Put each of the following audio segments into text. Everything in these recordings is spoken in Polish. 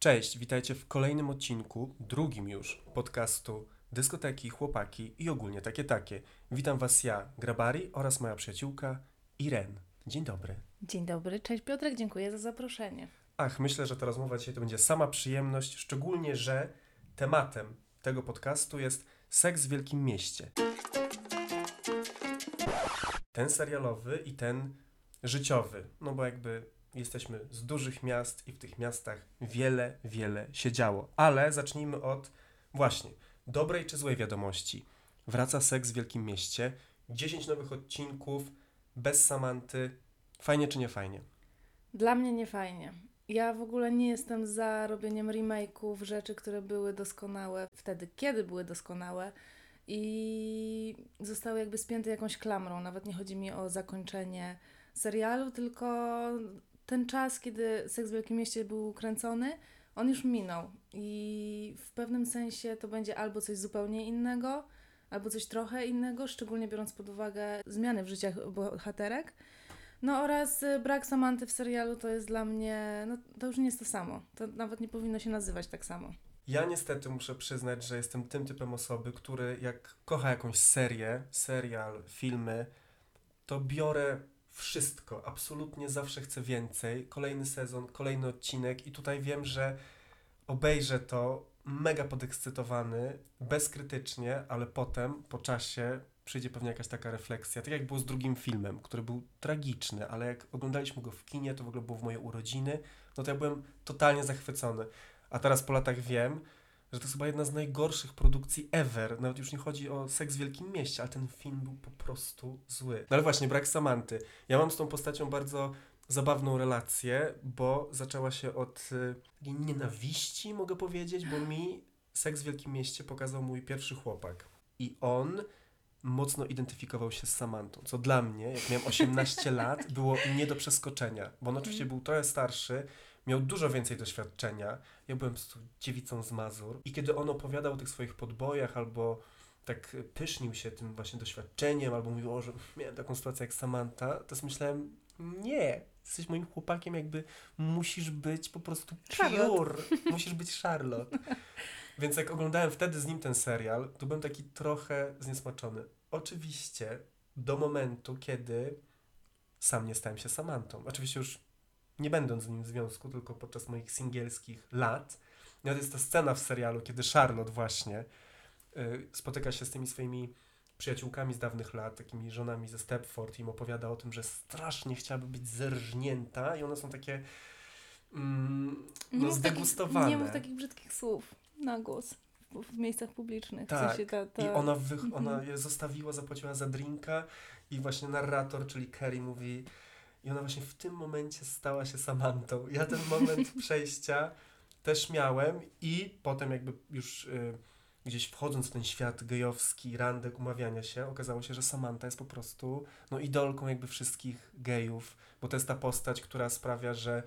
Cześć, witajcie w kolejnym odcinku, drugim już, podcastu Dyskoteki, Chłopaki i ogólnie takie takie. Witam Was ja, Grabari oraz moja przyjaciółka Iren. Dzień dobry. Dzień dobry, cześć Piotrek, dziękuję za zaproszenie. Ach, myślę, że ta rozmowa dzisiaj to będzie sama przyjemność, szczególnie, że tematem tego podcastu jest seks w wielkim mieście. Ten serialowy i ten życiowy, no bo jakby jesteśmy z dużych miast i w tych miastach wiele, wiele się działo. Ale zacznijmy od właśnie dobrej czy złej wiadomości. Wraca seks w wielkim mieście, 10 nowych odcinków, bez Samanty. Fajnie czy nie fajnie? Dla mnie nie fajnie. Ja w ogóle nie jestem za robieniem remake'ów, rzeczy, które były doskonałe wtedy, kiedy były doskonałe i zostały jakby spięte jakąś klamrą. Nawet nie chodzi mi o zakończenie serialu, tylko ten czas, kiedy Seks w Wielkim Mieście był kręcony, on już minął i w pewnym sensie to będzie albo coś zupełnie innego, albo coś trochę innego, szczególnie biorąc pod uwagę zmiany w życiach bohaterek. No oraz y, brak Samanty w serialu to jest dla mnie, no to już nie jest to samo. To nawet nie powinno się nazywać tak samo. Ja niestety muszę przyznać, że jestem tym typem osoby, który jak kocha jakąś serię, serial, filmy, to biorę wszystko, absolutnie zawsze chcę więcej. Kolejny sezon, kolejny odcinek i tutaj wiem, że obejrzę to mega podekscytowany, bezkrytycznie, ale potem po czasie przyjdzie pewnie jakaś taka refleksja. Tak jak było z drugim filmem, który był tragiczny, ale jak oglądaliśmy go w kinie, to w ogóle było w moje urodziny, no to ja byłem totalnie zachwycony. A teraz po latach wiem, że to jest chyba jedna z najgorszych produkcji ever. Nawet już nie chodzi o seks w wielkim mieście, ale ten film był po prostu zły. No ale właśnie, brak Samanty. Ja mam z tą postacią bardzo zabawną relację, bo zaczęła się od y, takiej nienawiści, mogę powiedzieć, bo mi seks w wielkim mieście pokazał mój pierwszy chłopak. I on mocno identyfikował się z Samantą, co dla mnie, jak miałem 18 lat, było nie do przeskoczenia, bo on oczywiście był trochę starszy, miał dużo więcej doświadczenia. Ja byłem po prostu dziewicą z Mazur i kiedy on opowiadał o tych swoich podbojach albo tak pysznił się tym właśnie doświadczeniem, albo mówił, o, że miałem taką sytuację jak Samantha, to myślałem, nie, jesteś moim chłopakiem, jakby musisz być po prostu pure, musisz być Charlotte. Więc jak oglądałem wtedy z nim ten serial, to byłem taki trochę zniesmaczony. Oczywiście do momentu, kiedy sam nie stałem się Samantą. Oczywiście już nie będąc z nim w związku, tylko podczas moich singielskich lat. No to jest ta scena w serialu, kiedy Charlotte właśnie y, spotyka się z tymi swoimi przyjaciółkami z dawnych lat, takimi żonami ze Stepford i im opowiada o tym, że strasznie chciałaby być zerżnięta i one są takie mm, no, zdegustowane. Takich, nie mów takich brzydkich słów na głos w, miejscach publicznych. Tak, w sensie ta, ta... i ona, wy, mhm. ona je zostawiła, zapłaciła za drinka i właśnie narrator, czyli Kerry mówi i ona właśnie w tym momencie stała się Samantą. Ja ten moment przejścia też miałem i potem jakby już y, gdzieś wchodząc w ten świat gejowski, randek, umawiania się, okazało się, że Samantha jest po prostu no, idolką jakby wszystkich gejów, bo to jest ta postać, która sprawia, że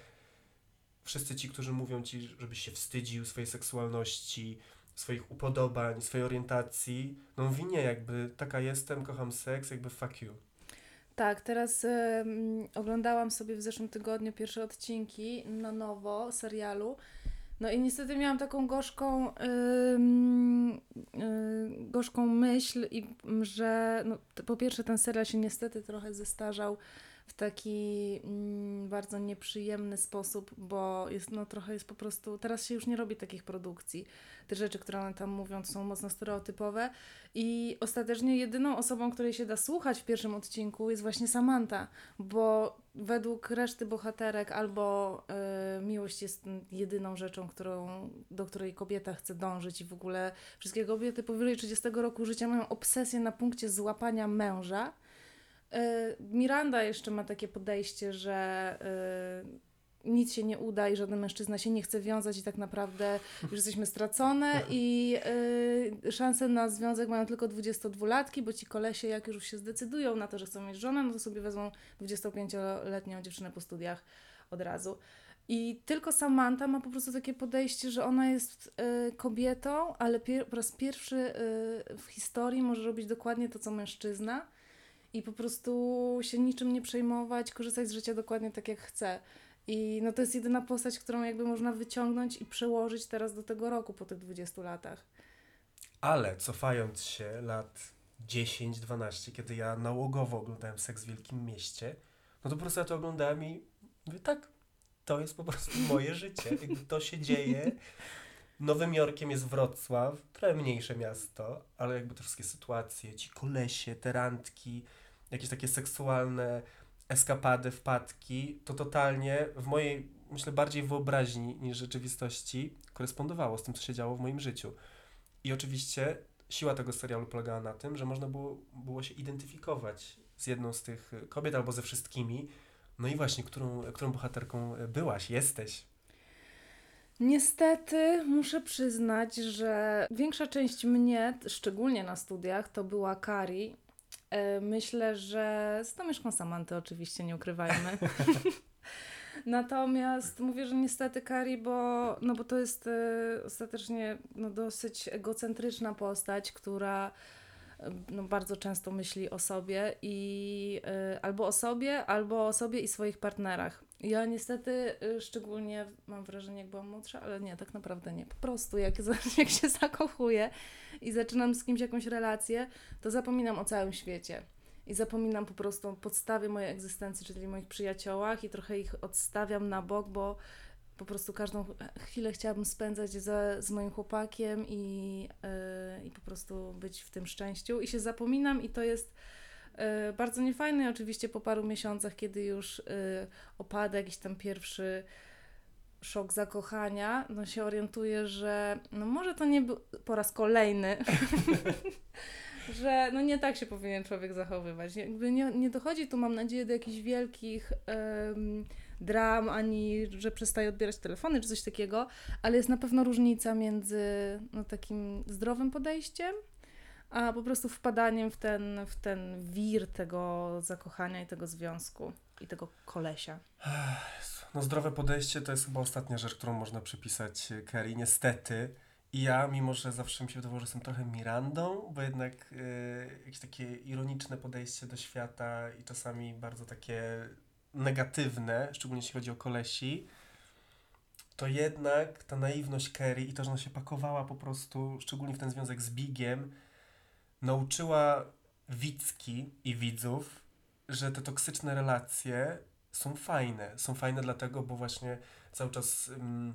wszyscy ci, którzy mówią ci, żebyś się wstydził swojej seksualności, swoich upodobań, swojej orientacji, no mówi nie, jakby taka jestem, kocham seks, jakby fuck you. Tak, teraz oglądałam sobie w zeszłym tygodniu pierwsze odcinki na nowo serialu. No i niestety miałam taką gorzką, yy, gorzką myśl, i, że no, po pierwsze ten serial się niestety trochę zestarzał w taki mm, bardzo nieprzyjemny sposób, bo jest, no, trochę jest po prostu, teraz się już nie robi takich produkcji. Te rzeczy, które one tam mówią, są mocno stereotypowe i ostatecznie jedyną osobą, której się da słuchać w pierwszym odcinku jest właśnie Samantha, bo według reszty bohaterek albo y, miłość jest jedyną rzeczą, którą, do której kobieta chce dążyć i w ogóle wszystkie kobiety powyżej 30 roku życia mają obsesję na punkcie złapania męża, Miranda jeszcze ma takie podejście, że e, nic się nie uda i żaden mężczyzna się nie chce wiązać i tak naprawdę już jesteśmy stracone i y, szanse na związek mają tylko 22-latki, bo ci kolesie jak już się zdecydują na to, że chcą mieć żonę, no to sobie wezmą 25-letnią dziewczynę po studiach od razu. I tylko Samantha ma po prostu takie podejście, że ona jest y, kobietą, ale po raz pierwszy y, w historii może robić dokładnie to, co mężczyzna i po prostu się niczym nie przejmować, korzystać z życia dokładnie tak jak chce. I no to jest jedyna postać, którą jakby można wyciągnąć i przełożyć teraz do tego roku po tych 20 latach. Ale cofając się lat 10-12, kiedy ja nałogowo oglądałem Seks w Wielkim Mieście, no to po prostu ja to oglądałem i mówię, tak, to jest po prostu moje życie. Jakby to się dzieje. Nowym Jorkiem jest Wrocław, trochę mniejsze miasto, ale jakby te wszystkie sytuacje, ci kolesie, te randki, jakieś takie seksualne eskapady, wpadki, to totalnie w mojej, myślę, bardziej wyobraźni niż rzeczywistości korespondowało z tym, co się działo w moim życiu. I oczywiście siła tego serialu polegała na tym, że można było, było się identyfikować z jedną z tych kobiet albo ze wszystkimi. No i właśnie, którą, którą bohaterką byłaś, jesteś. Niestety muszę przyznać, że większa część mnie, szczególnie na studiach, to była Kari. E, myślę, że z domieszką Samanty oczywiście, nie ukrywajmy. Natomiast mówię, że niestety Kari, bo, no bo to jest y, ostatecznie no, dosyć egocentryczna postać, która no, bardzo często myśli o sobie i y, albo o sobie, albo o sobie i swoich partnerach. Ja niestety y, szczególnie mam wrażenie, jak byłam młodsza, ale nie, tak naprawdę nie. Po prostu jak, jak się zakochuję i zaczynam z kimś jakąś relację, to zapominam o całym świecie. I zapominam po prostu o podstawie mojej egzystencji, czyli moich przyjaciołach i trochę ich odstawiam na bok, bo po prostu każdą chwilę chciałabym spędzać za, z moim chłopakiem i, yy, i po prostu być w tym szczęściu. I się zapominam i to jest bardzo niefajne. I oczywiście po paru miesiącach, kiedy już yy, opada jakiś tam pierwszy szok zakochania, no się orientuję, że no może to nie był po raz kolejny, że no nie tak się powinien człowiek zachowywać. Jakby nie, nie dochodzi tu, mam nadzieję, do jakichś wielkich um, dram, ani że przestaje odbierać telefony, czy coś takiego, ale jest na pewno różnica między no, takim zdrowym podejściem, a po prostu wpadaniem w ten, w ten wir tego zakochania i tego związku i tego kolesia. No zdrowe podejście to jest chyba ostatnia rzecz, którą można przypisać Kerry, niestety. I ja, mimo że zawsze mi się wydawało, że jestem trochę Mirandą, bo jednak y, jakieś takie ironiczne podejście do świata i czasami bardzo takie negatywne, szczególnie jeśli chodzi o kolesi, to jednak ta naiwność Kerry i to, że ona się pakowała po prostu, szczególnie w ten związek z Bigiem, nauczyła widzki i widzów, że te toksyczne relacje są fajne. Są fajne dlatego, bo właśnie cały czas... Mm,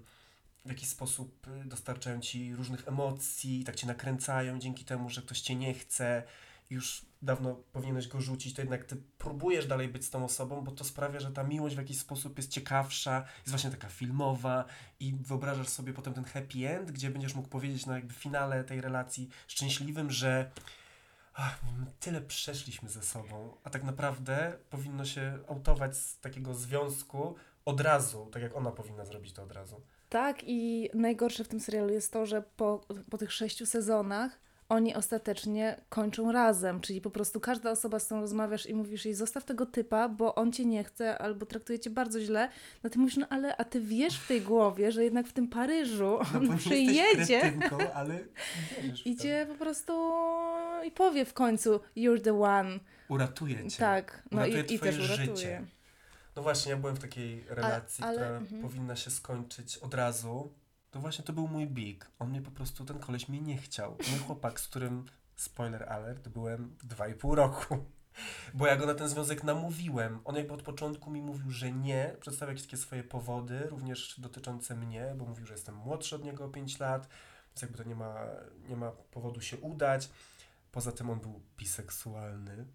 w jakiś sposób y, dostarczają ci różnych emocji, tak cię nakręcają dzięki temu, że ktoś cię nie chce, już dawno powinieneś go rzucić, to jednak ty próbujesz dalej być z tą osobą, bo to sprawia, że ta miłość w jakiś sposób jest ciekawsza, jest właśnie taka filmowa i wyobrażasz sobie potem ten happy end, gdzie będziesz mógł powiedzieć na jakby finale tej relacji szczęśliwym, że ach, tyle przeszliśmy ze sobą, a tak naprawdę powinno się autować z takiego związku od razu, tak jak ona powinna zrobić to od razu. Tak, i najgorsze w tym serialu jest to, że po, po tych sześciu sezonach oni ostatecznie kończą razem, czyli po prostu każda osoba, z którą rozmawiasz i mówisz jej zostaw tego typa, bo on cię nie chce albo traktuje cię bardzo źle, no ty mówisz, no ale a ty wiesz w tej głowie, że jednak w tym Paryżu no, on przyjedzie ale i cię po prostu i powie w końcu you're the one. Uratuje cię. Tak, no uratuje i, i też uratuje. Życie. No właśnie, ja byłem w takiej relacji, ale, która mhm. powinna się skończyć od razu. To właśnie to był mój big. On mnie po prostu, ten koleś mnie nie chciał. Mój chłopak, z którym, spoiler alert, byłem dwa i pół roku. Bo ja go na ten związek namówiłem. On jakby od początku mi mówił, że nie. Przedstawiał takie swoje powody, również dotyczące mnie, bo mówił, że jestem młodszy od niego o 5 lat, więc jakby to nie ma, nie ma powodu się udać. Poza tym on był biseksualny,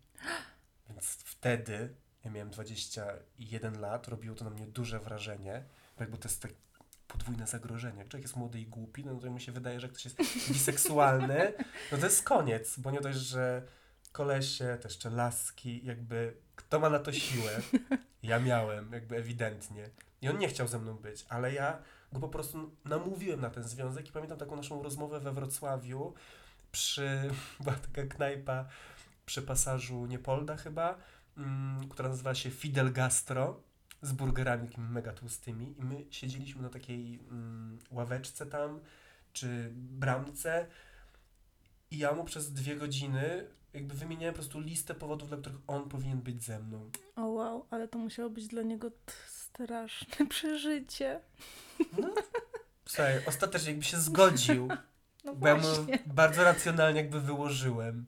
więc wtedy ja miałem 21 lat, robiło to na mnie duże wrażenie, jakby to jest tak podwójne zagrożenie. Jak człowiek jest młody i głupi, no to mi się wydaje, że ktoś jest biseksualny, no to jest koniec, bo nie dość, że kolesie, też jeszcze laski, jakby kto ma na to siłę? Ja miałem, jakby ewidentnie. I on nie chciał ze mną być, ale ja go po prostu namówiłem na ten związek i pamiętam taką naszą rozmowę we Wrocławiu przy, była taka knajpa przy pasażu Niepolda chyba, mm, która nazywa się Fidel Gastro z burgerami takimi mega tłustymi i my siedzieliśmy na takiej mm, ławeczce tam, czy bramce i ja mu przez dwie godziny jakby wymieniałem po prostu listę powodów, dla których on powinien być ze mną. O wow, ale to musiało być dla niego straszne przeżycie. No, słuchaj, ostatecznie jakby się zgodził, No bo ja mu bardzo racjonalnie jakby wyłożyłem.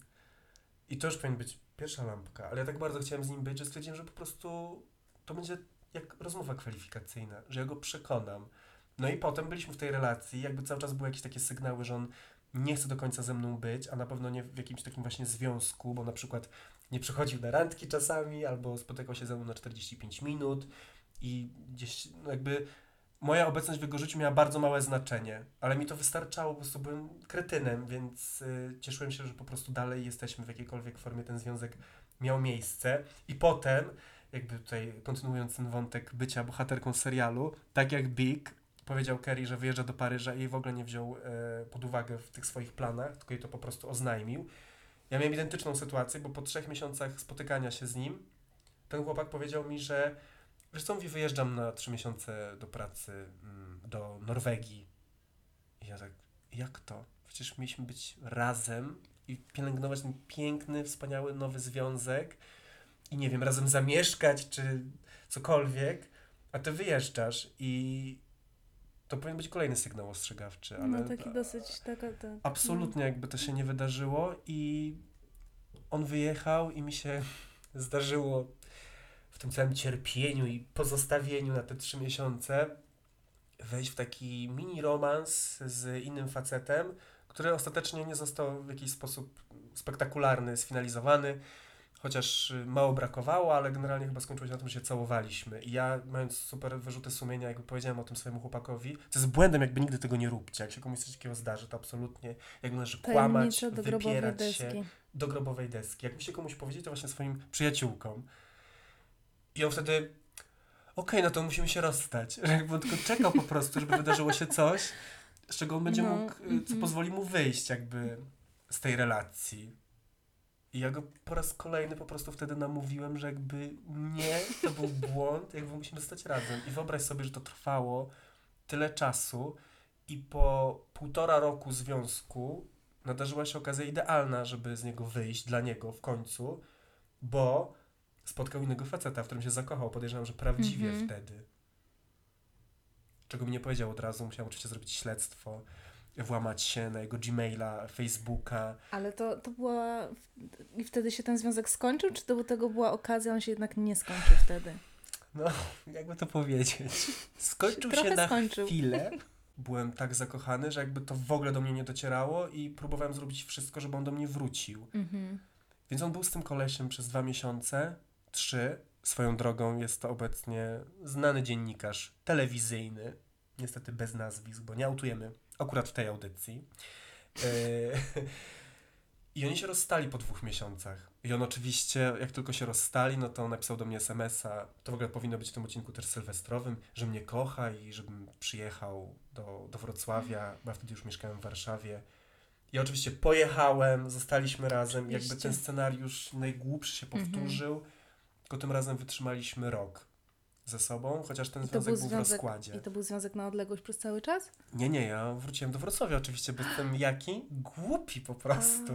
I to już powinien być pierwsza lampka, ale ja tak bardzo chciałem z nim być, że stwierdziłem, że po prostu to będzie jak rozmowa kwalifikacyjna, że ja go przekonam. No i potem byliśmy w tej relacji, jakby cały czas były jakieś takie sygnały, że on nie chce do końca ze mną być, a na pewno nie w jakimś takim właśnie związku, bo na przykład nie przychodził na randki czasami, albo spotykał się ze mną na 45 minut i gdzieś no jakby moja obecność w jego życiu miała bardzo małe znaczenie, ale mi to wystarczało, po prostu byłem kretynem, więc y, cieszyłem się, że po prostu dalej jesteśmy w jakiejkolwiek formie, ten związek miał miejsce i potem, jakby tutaj kontynuując ten wątek bycia bohaterką serialu, tak jak Big powiedział Kerry, że wyjeżdża do Paryża i jej w ogóle nie wziął e, pod uwagę w tych swoich planach, tylko jej to po prostu oznajmił. Ja miałem identyczną sytuację, bo po trzech miesiącach spotykania się z nim, ten chłopak powiedział mi, że wiesz co, mówi, wyjeżdżam na trzy miesiące do pracy mm, do Norwegii. I ja tak, jak to? Przecież mieliśmy być razem i pielęgnować ten piękny, wspaniały nowy związek i nie wiem, razem zamieszkać czy cokolwiek, a ty wyjeżdżasz i to powinien być kolejny sygnał ostrzegawczy, ale No taki dosyć taka... Ta, absolutnie jakby to się nie wydarzyło i on wyjechał i mi się zdarzyło w tym całym cierpieniu i pozostawieniu na te trzy miesiące wejść w taki mini romans z innym facetem, który ostatecznie nie został w jakiś sposób spektakularny, sfinalizowany, chociaż y, mało brakowało, ale generalnie chyba skończyło się na tym, że się całowaliśmy. I ja, mając super wyrzuty sumienia, jakby powiedziałem o tym swojemu chłopakowi, co jest błędem, jakby nigdy tego nie róbcie. Jak się komuś coś takiego zdarzy, to absolutnie jak należy kłamać, Tajemniczo do wypierać się deski. do grobowej deski. Jak musi komuś powiedzieć, to właśnie swoim przyjaciółkom. I on wtedy, okej, no to musimy się rozstać. Jakby on tylko czekał po prostu, żeby wydarzyło się coś, z czego on będzie No, mógł, y, co mhm. pozwoli mu wyjść jakby z tej relacji. I ja go po raz kolejny po prostu wtedy namówiłem, że jakby nie, to był błąd, jakby musimy zostać razem. I wyobraź sobie, że to trwało tyle czasu i po półtora roku związku nadarzyła się okazja idealna, żeby z niego wyjść, dla niego w końcu, bo spotkał innego faceta, w którym się zakochał. Podejrzewam, że prawdziwie Mhm. wtedy. Czego mi nie powiedział od razu, musiałem oczywiście zrobić śledztwo, włamać się na jego Gmaila, Facebooka. Ale to, to była... I wtedy się ten związek skończył, czy do tego była okazja, on się jednak nie skończył wtedy? No, jakby to powiedzieć. Skończył Trochę się na skończył. chwilę. Byłem tak zakochany, że jakby to w ogóle do mnie nie docierało i próbowałem zrobić wszystko, żeby on do mnie wrócił. Mhm. Więc on był z tym kolesiem przez dwa miesiące, trzy. Swoją drogą jest to obecnie znany dziennikarz telewizyjny, niestety bez nazwisk, bo nie autujemy akurat w tej audycji. E, I oni się rozstali po dwóch miesiącach. I on oczywiście, jak tylko się rozstali, no to on napisał do mnie SMS-a, to w ogóle powinno być w tym odcinku też sylwestrowym, że mnie kocha i żebym przyjechał do, do Wrocławia, bo ja wtedy już mieszkałem w Warszawie. Ja oczywiście pojechałem, zostaliśmy razem. Jakby Oczywiście. ten scenariusz najgłupszy się Mhm. powtórzył, tylko tym razem wytrzymaliśmy rok ze sobą, chociaż ten to związek był był w rozkładzie. I to był związek na odległość przez cały czas? Nie, nie, ja wróciłem do Wrocławia oczywiście, bo jestem jaki? Głupi po prostu.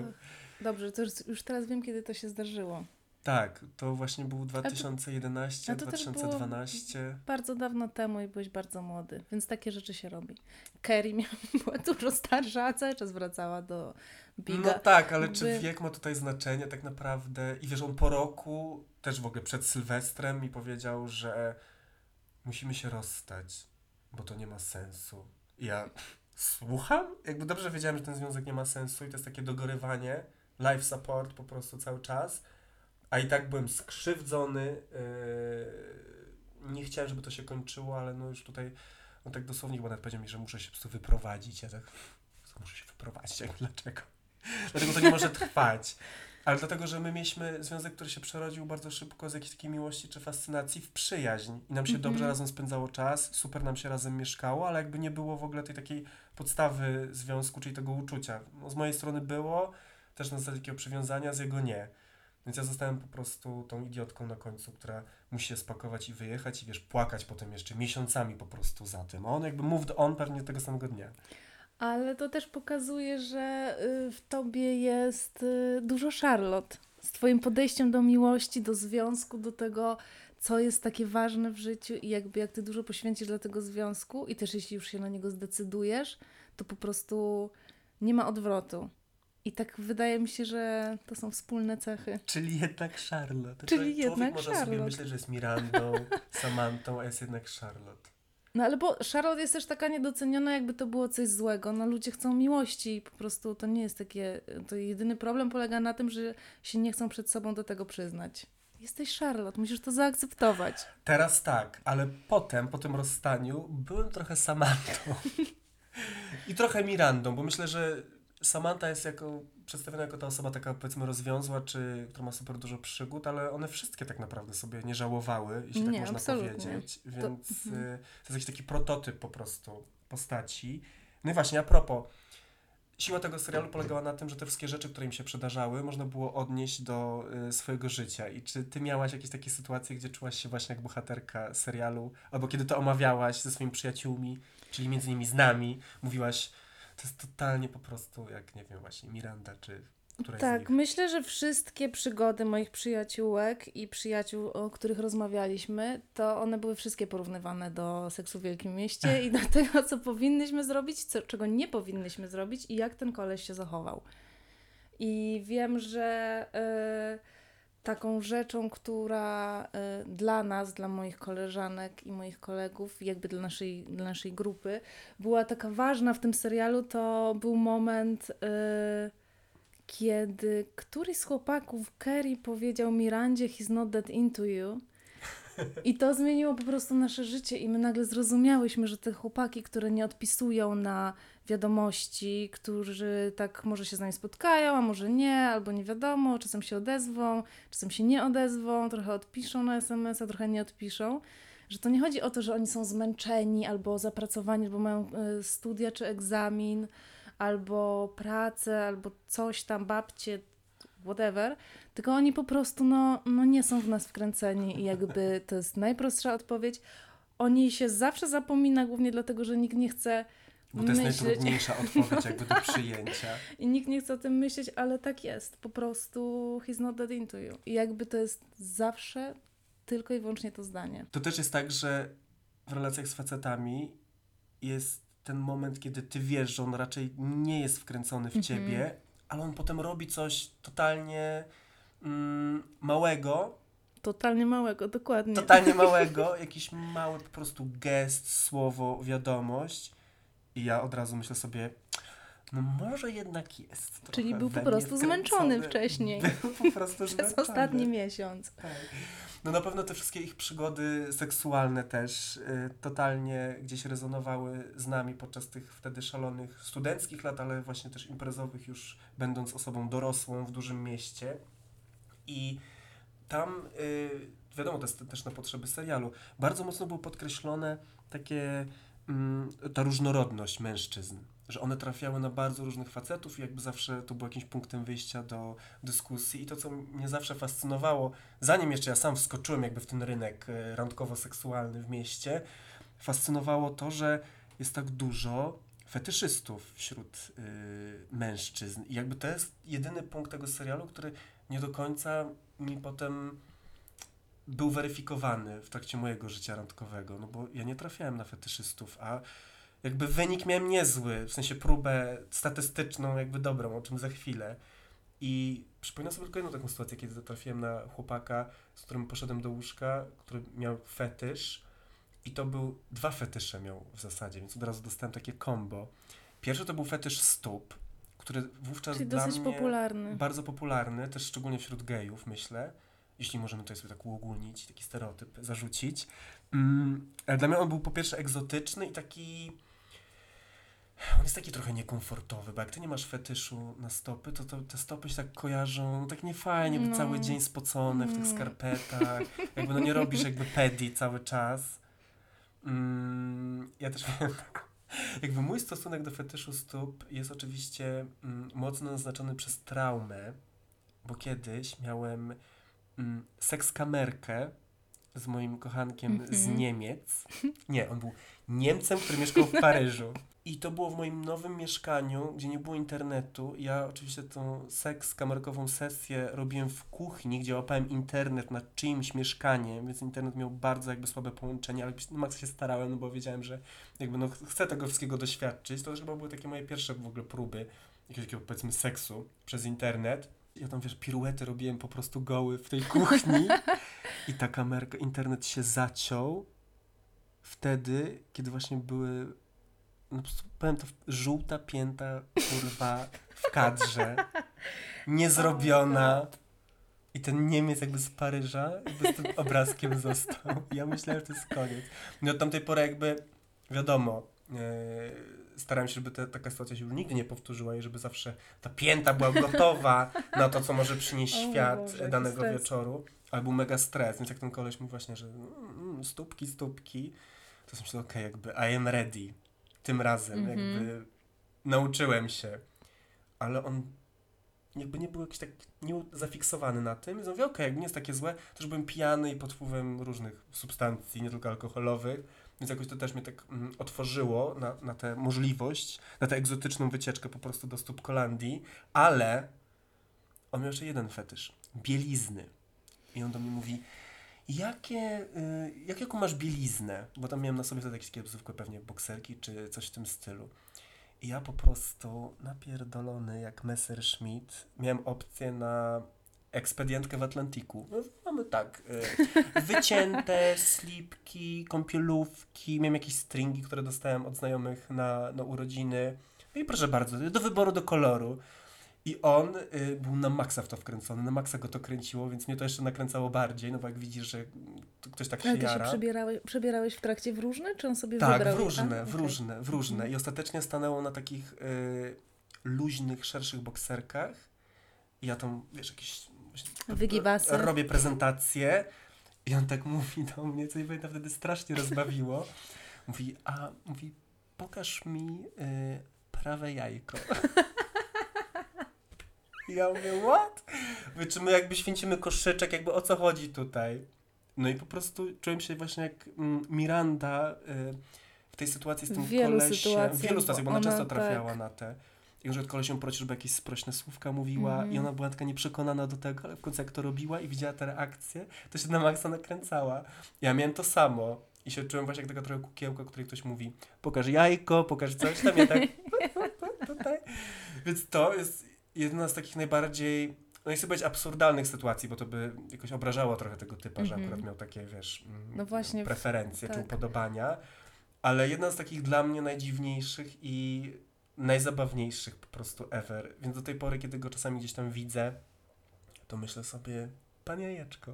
A, Dobrze, to już, już teraz wiem, kiedy to się zdarzyło. Tak, to właśnie był 2011, a to też było- 2012. Bardzo dawno temu i byłeś bardzo młody, więc takie rzeczy się robi. Kerry była dużo starsza, a cały czas wracała do Biga. No tak, ale czy Jakby- wiek ma tutaj znaczenie tak naprawdę? I wiesz, on po roku, też w ogóle przed Sylwestrem mi powiedział, że musimy się rozstać, bo to nie ma sensu. I ja słucham? Jakby dobrze wiedziałem, że ten związek nie ma sensu i to jest takie dogorywanie, life support po prostu cały czas, a i tak byłem skrzywdzony, yy, nie chciałem, żeby to się kończyło, ale no już tutaj, on tak dosłownie chyba nawet powiedział mi, że muszę się po prostu wyprowadzić, ja tak, muszę się wyprowadzić, jak dlaczego? Dlatego to nie może trwać. Ale dlatego, że my mieliśmy związek, który się przerodził bardzo szybko z jakiejś takiej miłości czy fascynacji w przyjaźń. I nam się Mhm. dobrze razem spędzało czas, super nam się razem mieszkało, ale jakby nie było w ogóle tej takiej podstawy związku, czyli tego uczucia. No, z mojej strony było, też na zasadzie takiego przywiązania, z jego nie. Więc ja zostałem po prostu tą idiotką na końcu, która musi się spakować i wyjechać i wiesz, płakać potem jeszcze miesiącami po prostu za tym. A on jakby moved on pewnie tego samego dnia. Ale to też pokazuje, że y, w tobie jest y, dużo Charlotte. Z twoim podejściem do miłości, do związku, do tego co jest takie ważne w życiu i jakby jak ty dużo poświęcisz dla tego związku i też jeśli już się na niego zdecydujesz, to po prostu nie ma odwrotu. I tak wydaje mi się, że to są wspólne cechy. Czyli jednak Charlotte. Czyli Człowiek jednak może sobie myśleć, że jest Mirandą, Samantą, a jest jednak Charlotte. No ale bo Charlotte jest też taka niedoceniona, jakby to było coś złego. No ludzie chcą miłości i po prostu to nie jest takie... To jedyny problem polega na tym, że się nie chcą przed sobą do tego przyznać. Jesteś Charlotte, musisz to zaakceptować. Teraz tak, ale potem, po tym rozstaniu, byłem trochę Samantą. I trochę Mirandą, bo myślę, że Samantha jest jako, przedstawiona jako ta osoba taka powiedzmy rozwiązła, czy która ma super dużo przygód, ale one wszystkie tak naprawdę sobie nie żałowały, jeśli tak Nie, można absolutnie. powiedzieć. Więc To- mhm. y, to jest jakiś taki prototyp po prostu postaci. No i właśnie, a propos, siła tego serialu polegała na tym, że te wszystkie rzeczy, które im się przydarzały, można było odnieść do y, swojego życia. I czy ty miałaś jakieś takie sytuacje, gdzie czułaś się właśnie jak bohaterka serialu, albo kiedy to omawiałaś ze swoimi przyjaciółmi, czyli między innymi z nami, mówiłaś, to jest totalnie po prostu jak, nie wiem, właśnie Miranda, czy Tak, myślę, że wszystkie przygody moich przyjaciółek i przyjaciół, o których rozmawialiśmy, to one były wszystkie porównywane do seksu w Wielkim Mieście i do tego, co powinnyśmy zrobić, co, czego nie powinnyśmy zrobić i jak ten koleś się zachował. I wiem, że y, taką rzeczą, która y, dla nas, dla moich koleżanek i moich kolegów, jakby dla naszej, dla naszej grupy, była taka ważna w tym serialu, to był moment... Y, kiedy któryś z chłopaków Kerry powiedział Mirandzie he's not that into you. I to zmieniło po prostu nasze życie i my nagle zrozumiałyśmy, że te chłopaki, które nie odpisują na wiadomości, którzy tak może się z nami spotkają, a może nie, albo nie wiadomo, czasem się odezwą, czasem się nie odezwą, trochę odpiszą na SMS-a, trochę nie odpiszą. Że to nie chodzi o to, że oni są zmęczeni albo zapracowani, albo mają y, studia czy egzamin, albo pracę, albo coś tam, babcie, whatever, tylko oni po prostu no, no nie są w nas wkręceni i jakby to jest najprostsza odpowiedź. O niej się zawsze zapomina, głównie dlatego, że nikt nie chce Bo to jest myśleć. najtrudniejsza odpowiedź jakby do przyjęcia. i nikt nie chce o tym myśleć, ale tak jest. Po prostu he's not that into you. I jakby to jest zawsze tylko i wyłącznie to zdanie. To też jest tak, że w relacjach z facetami jest ten moment, kiedy ty wiesz, że on raczej nie jest wkręcony w Mhm. ciebie, ale on potem robi coś totalnie mm, małego, Totalnie małego, dokładnie. totalnie małego, jakiś mały po prostu gest, słowo, wiadomość i ja od razu myślę sobie, no może jednak jest. Czyli był po prostu zmęczony wcześniej. Był po prostu Przez zmęczony. ostatni miesiąc. Tak. No na pewno te wszystkie ich przygody seksualne też y, totalnie gdzieś rezonowały z nami podczas tych wtedy szalonych studenckich lat, ale właśnie też imprezowych już będąc osobą dorosłą w dużym mieście. I tam, y, wiadomo, to jest też na potrzeby serialu, bardzo mocno było podkreślone takie, ta różnorodność mężczyzn, że one trafiały na bardzo różnych facetów i jakby zawsze to było jakimś punktem wyjścia do dyskusji i to, co mnie zawsze fascynowało, zanim jeszcze ja sam wskoczyłem jakby w ten rynek e, randkowo-seksualny w mieście, fascynowało to, że jest tak dużo fetyszystów wśród y, mężczyzn. I jakby to jest jedyny punkt tego serialu, który nie do końca mi potem był weryfikowany w trakcie mojego życia randkowego, no bo ja nie trafiałem na fetyszystów, a jakby wynik miałem niezły, w sensie próbę statystyczną, jakby dobrą, o czym za chwilę. I przypominam sobie tylko jedną taką sytuację, kiedy trafiłem na chłopaka, z którym poszedłem do łóżka, który miał fetysz i to był, dwa fetysze miał w zasadzie, więc od razu dostałem takie combo. Pierwszy to był fetysz stóp, który wówczas Czyli dla mnie popularny. bardzo popularny, też szczególnie wśród gejów, myślę. Jeśli możemy tutaj sobie tak uogólnić, taki stereotyp zarzucić. Mm, ale dla mnie on był po pierwsze egzotyczny i taki. On jest taki trochę niekomfortowy, bo jak ty nie masz fetyszu na stopy, to, to te stopy się tak kojarzą, no tak niefajnie, bo No. cały dzień spocone w tych Mm. skarpetach. Jakby no nie robisz jakby pedi cały czas. Mm, ja też miałem jakby mój stosunek do fetyszu stóp jest oczywiście mm, mocno naznaczony przez traumę, bo kiedyś miałem mm, sekskamerkę z moim kochankiem z Mhm. Niemiec. Nie, on był Niemcem, który mieszkał w Paryżu. I to było w moim nowym mieszkaniu, gdzie nie było internetu. Ja oczywiście tą seks kamerkową sesję robiłem w kuchni, gdzie łapałem internet nad czyimś mieszkaniem, więc internet miał bardzo jakby słabe połączenie, ale na maksa się starałem, no bo wiedziałem, że jakby no chcę tego wszystkiego doświadczyć. To też chyba były takie moje pierwsze w ogóle próby jakiegoś takiego powiedzmy seksu przez internet. Ja tam wiesz, piruety robiłem po prostu goły w tej kuchni i ta kamerka, internet się zaciął wtedy, kiedy właśnie były no, po prostu powiem to, żółta pięta, kurwa, w kadrze, niezrobiona. I ten Niemiec jakby z Paryża, jakby z tym obrazkiem został. Ja myślałem, że to jest koniec. No od tamtej pory jakby, wiadomo, yy, starałem się, żeby te, taka sytuacja się już nigdy nie powtórzyła i żeby zawsze ta pięta była gotowa na to, co może przynieść świat Boże, danego wieczoru. Ale był mega stres, więc jak ten koleś mówi właśnie, że mm, stópki, stópki, to sobie myślę, okej, jakby I am ready. Tym razem, Mhm. jakby nauczyłem się. Ale on jakby nie był jakiś tak, nie był zafiksowany na tym. Więc mówię, okej, jakby nie jest takie złe, też byłem pijany i pod wpływem różnych substancji, nie tylko alkoholowych. Więc jakoś to też mnie tak mm, otworzyło na, na tę możliwość, na tę egzotyczną wycieczkę po prostu do stóp Kolandii. Ale on miał jeszcze jeden fetysz. Bielizny. I on do mnie mówi, jakie, y, jak, jaką masz bieliznę? Bo tam miałem na sobie wtedy jakieś takie pewnie bokserki czy coś w tym stylu. I ja po prostu napierdolony jak Messerschmitt miałem opcję na ekspedientkę w Atlantiku. No, mamy tak, y, wycięte slipki, kąpielówki, miałem jakieś stringi, które dostałem od znajomych na, na urodziny. No i proszę bardzo, do wyboru, do koloru. I on y, był na maksa w to wkręcony, na maksa go to kręciło, więc mnie to jeszcze nakręcało bardziej, no bo jak widzisz, że to ktoś tak się Ale ty się jara. przebierałeś, przebierałeś w trakcie w różne, czy on sobie Tak, wybrał? w różne, A, w okej. różne, w różne. Mhm. I ostatecznie stanęło na takich y, luźnych, szerszych bokserkach. I ja tam, wiesz, jakieś... właśnie Wygiwasy. Robię prezentację i on tak mówi do mnie, co mnie wtedy strasznie rozbawiło. Mówi, a, mówi, pokaż mi y, prawe jajko. I ja mówię, what? Mówię, czy my jakby święcimy koszyczek, jakby o co chodzi tutaj? No i po prostu czułem się właśnie jak mm, Miranda y, w tej sytuacji z tym W wielu kolesiem. sytuacjach, w wielu sytuacjach, bo ona, ona często trafiała tak. na te. I przykład koleś ją prosi, żeby jakieś sprośne słówka mówiła Mhm. i ona była taka nieprzekonana do tego, ale w końcu jak to robiła i widziała te reakcje, to się na maksa nakręcała. Ja miałem to samo. I się czułem właśnie jak taka trochę kukiełka, której ktoś mówi pokaż jajko, pokaż coś tam, ja tak tutaj. Więc to jest jedna z takich najbardziej, no nie chcę powiedzieć absurdalnych sytuacji, bo to by jakoś obrażało trochę tego typa, że Mhm. akurat miał takie, wiesz, mm, No preferencje czy tak. upodobania. Ale jedna z takich dla mnie najdziwniejszych i najzabawniejszych po prostu ever. Więc do tej pory, kiedy go czasami gdzieś tam widzę, to myślę sobie, pan jajeczko.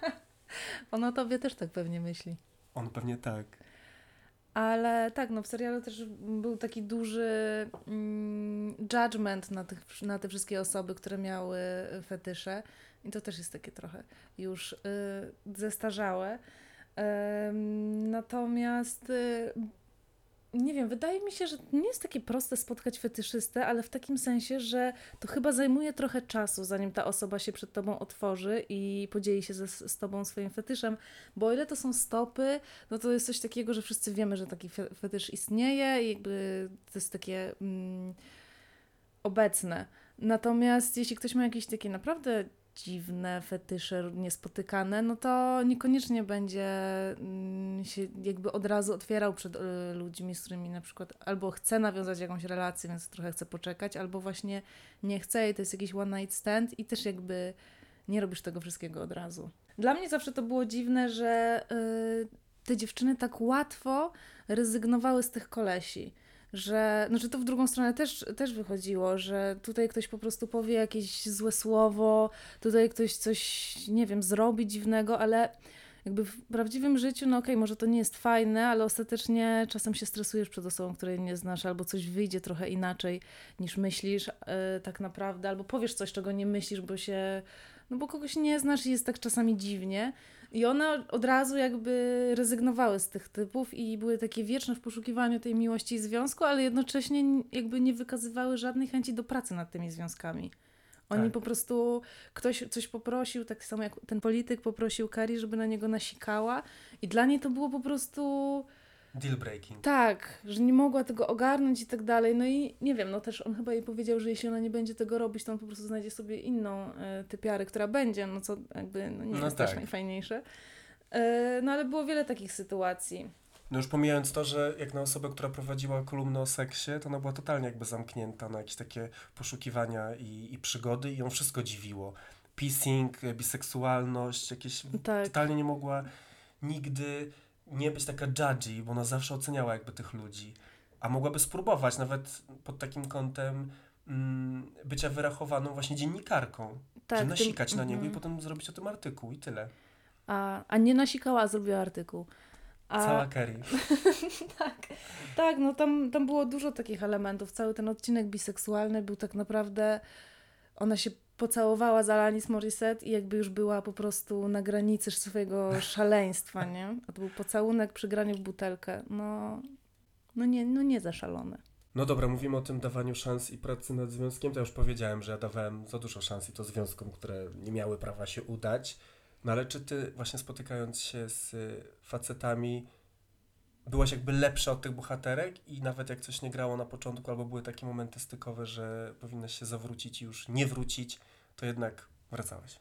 On o tobie też tak pewnie myśli. On pewnie tak. Ale tak, no w serialu też był taki duży mm, judgment na, tych, na te wszystkie osoby, które miały fetysze. I to też jest takie trochę już y, zestarzałe. Em, natomiast y, nie wiem, wydaje mi się, że nie jest takie proste spotkać fetyszystę, ale w takim sensie, że to chyba zajmuje trochę czasu, zanim ta osoba się przed tobą otworzy i podzieli się ze, z tobą swoim fetyszem. Bo o ile to są stopy, no to jest coś takiego, że wszyscy wiemy, że taki fe- fetysz istnieje i jakby to jest takie mm, obecne. Natomiast jeśli ktoś ma jakieś takie naprawdę dziwne fetysze, niespotykane, no to niekoniecznie będzie mm, się jakby od razu otwierał przed y, ludźmi, z którymi na przykład albo chce nawiązać jakąś relację, więc trochę chce poczekać, albo właśnie nie chce i to jest jakiś one night stand i też jakby nie robisz tego wszystkiego od razu. Dla mnie zawsze to było dziwne, że y, te dziewczyny tak łatwo rezygnowały z tych kolesi. Że, znaczy to w drugą stronę też, też wychodziło, że tutaj ktoś po prostu powie jakieś złe słowo, tutaj ktoś coś, nie wiem, zrobi dziwnego, ale jakby w prawdziwym życiu, no okej, może to nie jest fajne, ale ostatecznie czasem się stresujesz przed osobą, której nie znasz, albo coś wyjdzie trochę inaczej niż myślisz yy, tak naprawdę, albo powiesz coś, czego nie myślisz, bo się, no bo kogoś nie znasz i jest tak czasami dziwnie. I one od razu jakby rezygnowały z tych typów i były takie wieczne w poszukiwaniu tej miłości i związku, ale jednocześnie jakby nie wykazywały żadnej chęci do pracy nad tymi związkami. Oni Tak. po prostu, ktoś coś poprosił, tak samo jak ten polityk poprosił Kari, żeby na niego nasikała i dla niej to było po prostu Deal breaking. Tak, że nie mogła tego ogarnąć i tak dalej. No i nie wiem, no też on chyba jej powiedział, że jeśli ona nie będzie tego robić, to on po prostu znajdzie sobie inną y, typiarę, która będzie, no co jakby no nie No jest tak. też najfajniejsze. Y, no ale było wiele takich sytuacji. No już pomijając to, że jak na osobę, która prowadziła kolumnę o seksie, to ona była totalnie jakby zamknięta na jakieś takie poszukiwania i, i przygody i ją wszystko dziwiło. Pissing, e, biseksualność, jakieś... Tak. Totalnie nie mogła nigdy nie być taka judgy, bo ona zawsze oceniała jakby tych ludzi. A mogłaby spróbować nawet pod takim kątem mm, bycia wyrachowaną właśnie dziennikarką. Tak, że tym- nasikać na niego i mhm. potem zrobić o tym artykuł i tyle. A, a nie nasikała, a zrobiła artykuł. A, Cała Kerry. tak, tak, no tam, tam było dużo takich elementów. Cały ten odcinek biseksualny był tak naprawdę. Ona się pocałowała z Alanis Morissette i jakby już była po prostu na granicy swojego szaleństwa, nie? A to był pocałunek przy graniu w butelkę. No, no nie, no nie za szalone. No dobra, mówimy o tym dawaniu szans i pracy nad związkiem. To ja już powiedziałem, że ja dawałem za dużo szans i to związkom, które nie miały prawa się udać. No ale czy ty właśnie spotykając się z facetami byłaś jakby lepsza od tych bohaterek i nawet jak coś nie grało na początku albo były takie momenty stykowe, że powinnaś się zawrócić i już nie wrócić, to jednak wracałaś.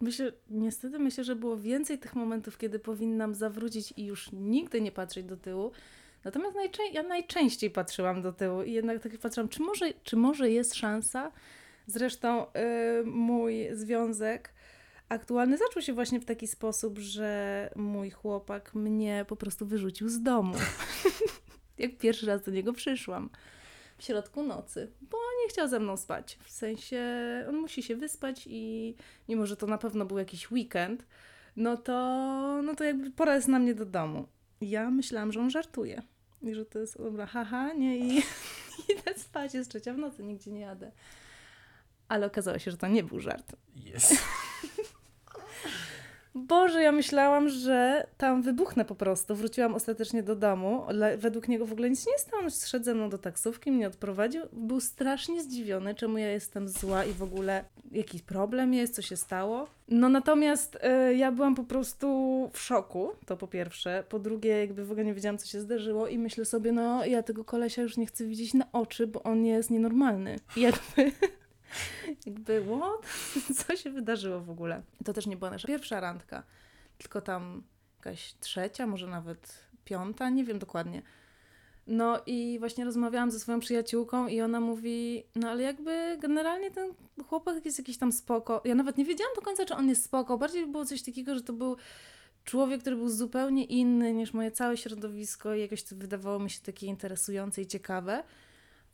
Myślę, niestety myślę, że było więcej tych momentów, kiedy powinnam zawrócić i już nigdy nie patrzeć do tyłu. Natomiast najczę- ja najczęściej patrzyłam do tyłu i jednak tak patrzyłam, czy może, czy może jest szansa. Zresztą y, mój związek aktualny zaczął się właśnie w taki sposób, że mój chłopak mnie po prostu wyrzucił z domu. Jak pierwszy raz do niego przyszłam. W środku nocy, bo nie chciał ze mną spać. W sensie, on musi się wyspać i mimo że to na pewno był jakiś weekend, no to, no to jakby pora jest na mnie do domu. Ja myślałam, że on żartuje. I że to jest, dobra, haha, nie, i idę spać, jest trzecia w nocy, nigdzie nie jadę. Ale okazało się, że to nie był żart. Jest. Boże, ja myślałam, że tam wybuchnę po prostu. Wróciłam ostatecznie do domu. Według niego w ogóle nic nie stało. On Szedł ze mną do taksówki, mnie odprowadził. Był strasznie zdziwiony, czemu ja jestem zła i w ogóle jakiś problem jest, co się stało. No natomiast e, ja byłam po prostu w szoku, to po pierwsze. Po drugie, jakby w ogóle nie wiedziałam, co się zdarzyło i myślę sobie, no ja tego kolesia już nie chcę widzieć na oczy, bo on jest nienormalny. I jakby... Jakby, what? Co się wydarzyło w ogóle? To też nie była nasza pierwsza randka, tylko tam jakaś trzecia, może nawet piąta, nie wiem dokładnie. No i właśnie rozmawiałam ze swoją przyjaciółką i ona mówi, no ale jakby generalnie ten chłopak jest jakiś tam spoko. Ja nawet nie wiedziałam do końca, czy on jest spoko. Bardziej było coś takiego, że to był człowiek, który był zupełnie inny niż moje całe środowisko i jakoś to wydawało mi się takie interesujące i ciekawe.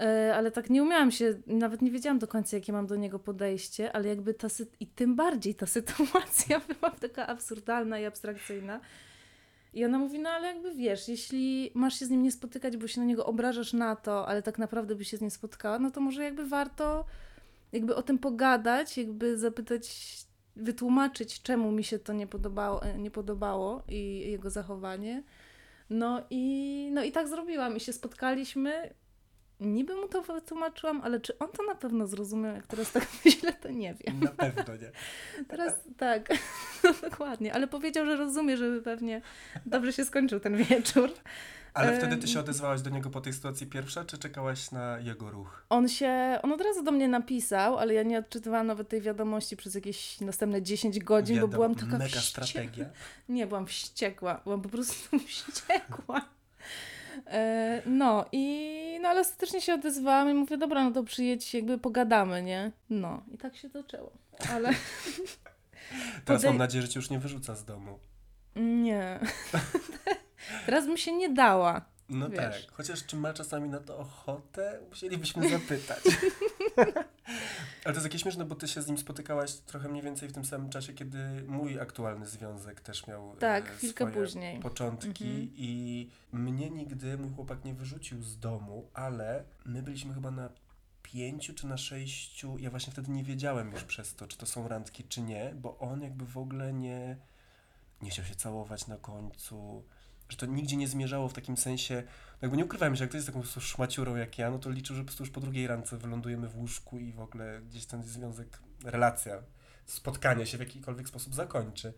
E, ale tak nie umiałam się, nawet nie wiedziałam do końca, jakie mam do niego podejście, ale jakby ta sy- i tym bardziej ta sytuacja była taka absurdalna i abstrakcyjna. I ona mówi, no ale jakby wiesz, jeśli masz się z nim nie spotykać, bo się na niego obrażasz na to, ale tak naprawdę by się z nim spotkała, no to może jakby warto jakby o tym pogadać, jakby zapytać, wytłumaczyć, czemu mi się to nie podobało, e, nie podobało i jego zachowanie. No i, no i tak zrobiłam i się spotkaliśmy. Niby mu to wytłumaczyłam, ale czy on to na pewno zrozumiał, jak teraz tak myślę, to nie wiem. Na pewno nie. Teraz tak, no, dokładnie, ale powiedział, że rozumie, żeby pewnie dobrze się skończył ten wieczór. Ale wtedy ty się odezwałaś do niego po tej sytuacji pierwsza, czy czekałaś na jego ruch? On się, on od razu do mnie napisał, ale ja nie odczytywałam nawet tej wiadomości przez jakieś następne 10 godzin, bo Wiadomo, byłam taka Mega wściekła. strategia. Nie, byłam wściekła, byłam po prostu wściekła. E, no i, no ale ostatecznie się odezwałam i mówię, dobra, no to przyjedź, jakby pogadamy, nie? No i tak się zaczęło, ale Teraz Podej- mam nadzieję, że cię już nie wyrzuca z domu. nie. Teraz bym się nie dała. No Wiesz. tak, chociaż czy ma czasami na to ochotę, musielibyśmy zapytać. Ale to jest jakieś śmieszne, bo ty się z nim spotykałaś trochę mniej więcej w tym samym czasie, kiedy mój aktualny związek też miał Tak, e, chwilkę swoje później. początki Mhm. i mnie nigdy mój chłopak nie wyrzucił z domu, ale my byliśmy chyba na pięciu czy na sześciu, ja właśnie wtedy nie wiedziałem już przez to, czy to są randki, czy nie, bo on jakby w ogóle nie, nie chciał się całować na końcu, że to nigdzie nie zmierzało w takim sensie, jakby nie ukrywajmy, że jak ktoś jest taką szmaciurą jak ja, no to liczył, że po prostu już po drugiej randce wylądujemy w łóżku i w ogóle gdzieś ten związek, relacja, spotkanie się w jakikolwiek sposób zakończy.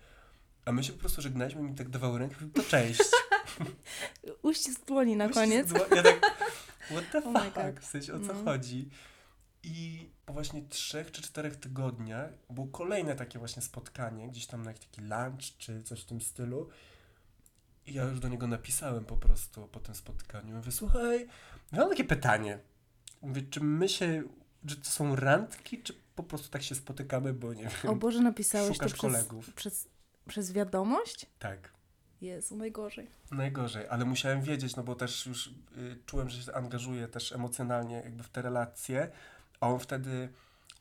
A my się po prostu żegnaliśmy, mi tak dawał rękę, to cześć. Uścisk dłoni na Uścisk koniec. dło- Ja tak, what the Oh fuck, God. w sensie o co No. chodzi? I po właśnie trzech czy czterech tygodniach było kolejne takie właśnie spotkanie, gdzieś tam na jakiś taki lunch czy coś w tym stylu. I ja już do niego napisałem po prostu po tym spotkaniu. Mówię, słuchaj, mam takie pytanie. Mówię, czy my się, czy to są randki, czy po prostu tak się spotykamy, bo nie wiem, O Boże, napisałeś to szukasz przez, kolegów. przez, przez wiadomość? Tak. Jezu, najgorzej. Najgorzej, ale musiałem wiedzieć, no bo też już y, czułem, że się angażuję też emocjonalnie jakby w te relacje, a on wtedy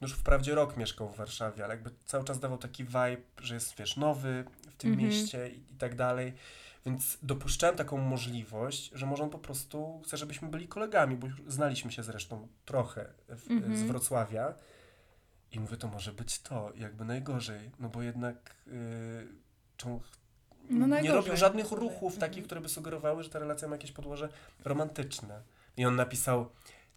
no już wprawdzie rok mieszkał w Warszawie, ale jakby cały czas dawał taki vibe, że jest, wiesz, nowy w tym Mhm. mieście i, i tak dalej, więc dopuszczałem taką możliwość, że może on po prostu chce, żebyśmy byli kolegami, bo już znaliśmy się zresztą trochę w, Mhm. z Wrocławia i mówię, to może być to, jakby najgorzej, no bo jednak yy, czą- No nie robił żadnych ruchów Mhm. takich, które by sugerowały, że ta relacja ma jakieś podłoże romantyczne. I on napisał,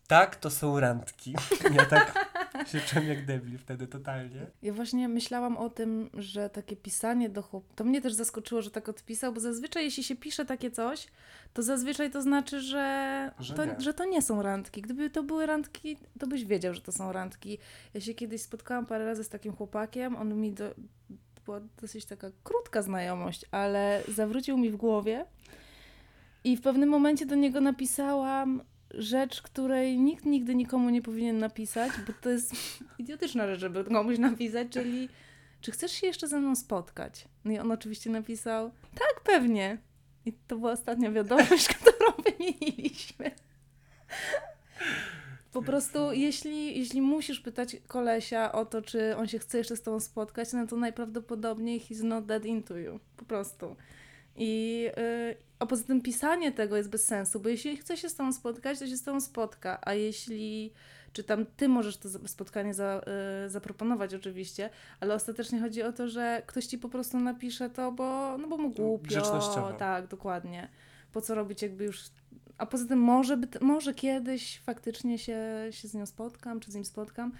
tak, to są randki. Ja tak się czułem jak debil wtedy totalnie. Ja właśnie myślałam o tym, że takie pisanie do chłop... To mnie też zaskoczyło, że tak odpisał, bo zazwyczaj jeśli się pisze takie coś, to zazwyczaj to znaczy, że, Że to, nie. że to nie są randki. Gdyby to były randki, to byś wiedział, że to są randki. Ja się kiedyś spotkałam parę razy z takim chłopakiem, on mi do... była dosyć taka krótka znajomość, ale zawrócił mi w głowie i w pewnym momencie do niego napisałam rzecz, której nikt nigdy nikomu nie powinien napisać, bo to jest idiotyczna rzecz, żeby komuś napisać, czyli czy chcesz się jeszcze ze mną spotkać? No i on oczywiście napisał, tak, pewnie. I to była ostatnia wiadomość, którą wymieniliśmy. Po prostu, jeśli, jeśli musisz pytać kolesia o to, czy on się chce jeszcze z tobą spotkać, no to najprawdopodobniej he's not that into you. Po prostu. I, yy, a poza tym pisanie tego jest bez sensu, bo jeśli chce się z tobą spotkać, to się z tobą spotka, a jeśli, czy tam ty możesz to spotkanie za, yy, zaproponować oczywiście, ale ostatecznie chodzi o to, że ktoś ci po prostu napisze to, bo, no bo mu głupio. Tak, dokładnie. Po co robić jakby już... A poza tym może, by, może kiedyś faktycznie się, się z nią spotkam, czy z nim spotkam.